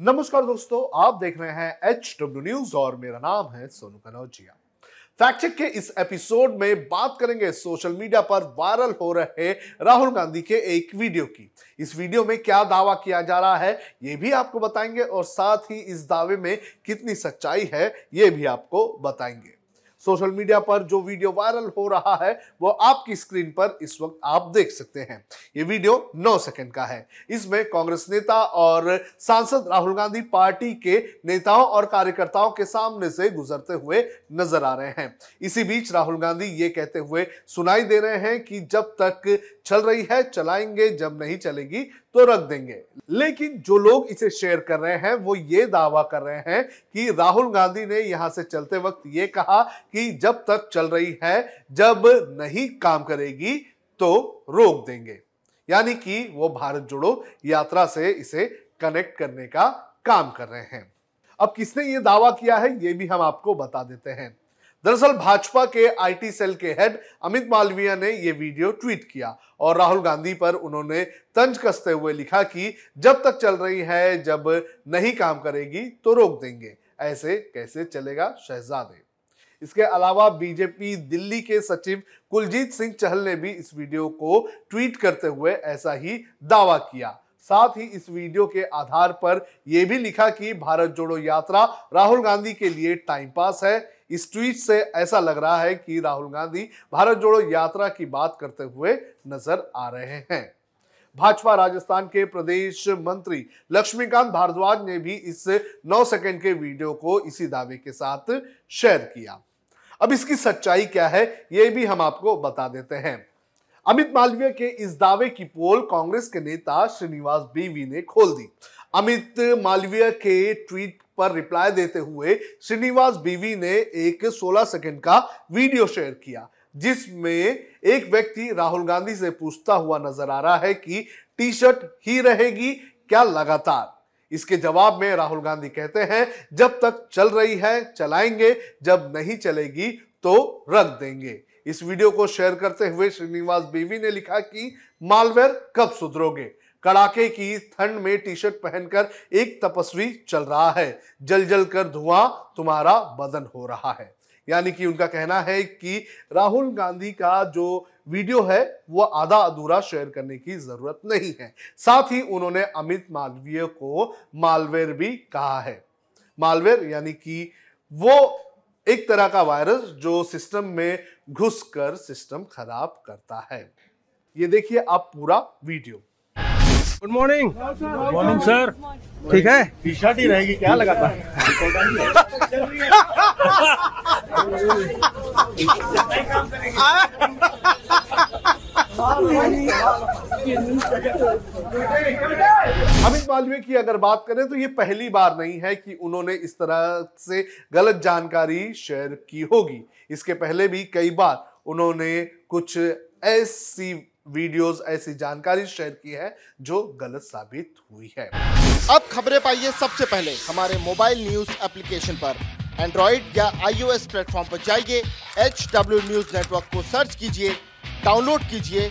नमस्कार दोस्तों, आप देख रहे हैं एच डब्ल्यू न्यूज़ और मेरा नाम है सोनू कनौजिया। फैक्ट चेक के इस एपिसोड में बात करेंगे सोशल मीडिया पर वायरल हो रहे राहुल गांधी के एक वीडियो की। इस वीडियो में क्या दावा किया जा रहा है, ये भी आपको बताएँगे और साथ ही इस दावे में कितनी सच्चाई है, ये भी आपको बताएँगे। सोशल मीडिया पर जो वीडियो वायरल हो रहा है, वो आपकी स्क्रीन पर इस वक्त आप देख सकते हैं। ये वीडियो 9 सेकंड का है। इसमें कांग्रेस नेता और सांसद राहुल गांधी पार्टी के नेताओं और कार्यकर्ताओं के सामने से गुजरते हुए नज़र आ रहे हैं। इसी बीच राहुल गांधी ये कहते हुए सुनाई दे रहे हैं कि जब तक चल रही है, चलाएँगे, जब नहीं चलेगी तो रख देंगे। लेकिन जो लोग इसे शेयर कर रहे हैं, वो ये दावा कर रहे हैं कि राहुल गांधी ने यहाँ से चलते वक्त ये कहा कि जब तक चल रही है, जब नहीं काम करेगी तो रोक देंगे। यानी कि वो भारत जोड़ो यात्रा से इसे कनेक्ट करने का काम कर रहे हैं। अब किसने ये दावा किया है, ये भी हम आपको बता देते हैं। दरअसल भाजपा के आईटी सेल के हेड अमित मालवीय ने यह वीडियो ट्वीट किया और राहुल गांधी पर उन्होंने तंज कसते हुए लिखा कि जब तक चल रही है, जब नहीं काम करेगी तो रोक देंगे। ऐसे कैसे चलेगा शहजादे? इसके अलावा बीजेपी दिल्ली के सचिव कुलजीत सिंह चहल ने भी इस वीडियो को ट्वीट करते हुए ऐसा ही दावा किया। साथ ही इस वीडियो के आधार पर यह भी लिखा कि भारत जोड़ो यात्रा राहुल गांधी के लिए टाइम पास है। इस ट्वीट से ऐसा लग रहा है कि राहुल गांधी भारत जोड़ो यात्रा की बात करते हुए नज़र आ रहे हैं। भाजपा राजस्थान के प्रदेश मंत्री लक्ष्मीकांत भारद्वाज ने भी इस 9 सेकंड के वीडियो को इसी दावे के साथ शेयर किया। अब इसकी सच्चाई क्या है यह भी हम आपको बता देते हैं। अमित मालवीय के इस दावे की पोल कांग्रेस के नेता श्रीनिवास बीवी ने खोल दी। अमित मालवीय के ट्वीट पर रिप्लाई देते हुए श्रीनिवास बीवी ने एक 16 सेकंड का वीडियो शेयर किया, जिसमें एक व्यक्ति राहुल गांधी से पूछता हुआ नज़र आ रहा है कि टी शर्ट ही रहेगी क्या लगातार? इसके जवाब में राहुल गांधी कहते हैं, जब तक चल रही है, चलाएँगे, जब नहीं चलेगी तो रख देंगे। इस वीडियो को शेयर करते हुए श्रीनिवास बेवी ने लिखा कि मालवेयर कब सुधरोगे? कड़ाके की ठंड में टी शर्ट पहनकर एक तपस्वी चल रहा है। जल जल कर धुआँ तुम्हारा बदन हो रहा है। यानी कि उनका कहना है कि राहुल गांधी का जो वीडियो है, वो आधा अधूरा शेयर करने की ज़रूरत नहीं है। साथ ही उन्होंने अमित मालवीय को मालवेयर भी कहा है। मालवेयर यानी कि वो एक तरह का वायरस जो सिस्टम में घुसकर सिस्टम खराब करता है। ये देखिए आप पूरा video good morning good morning sir ठीक है? टी शर्ट ही रहेगी क्या लगाता है। अमित मालवीय की अगर बात करें तो ये पहली बार नहीं है कि उन्होंने इस तरह से गलत जानकारी शेयर की होगी। इसके पहले भी कई बार उन्होंने कुछ ऐसी वीडियोस, ऐसी जानकारी शेयर की है जो गलत साबित हुई है। अब खबरें पाइए सबसे पहले। हमारे मोबाइल न्यूज़ एप्लीकेशन पर। एंड्रॉइड या आईओएस प्लेटफॉर्म पर जाइए एच डब्ल्यू न्यूज़ नेटवर्क को सर्च कीजिए, डाउनलोड कीजिए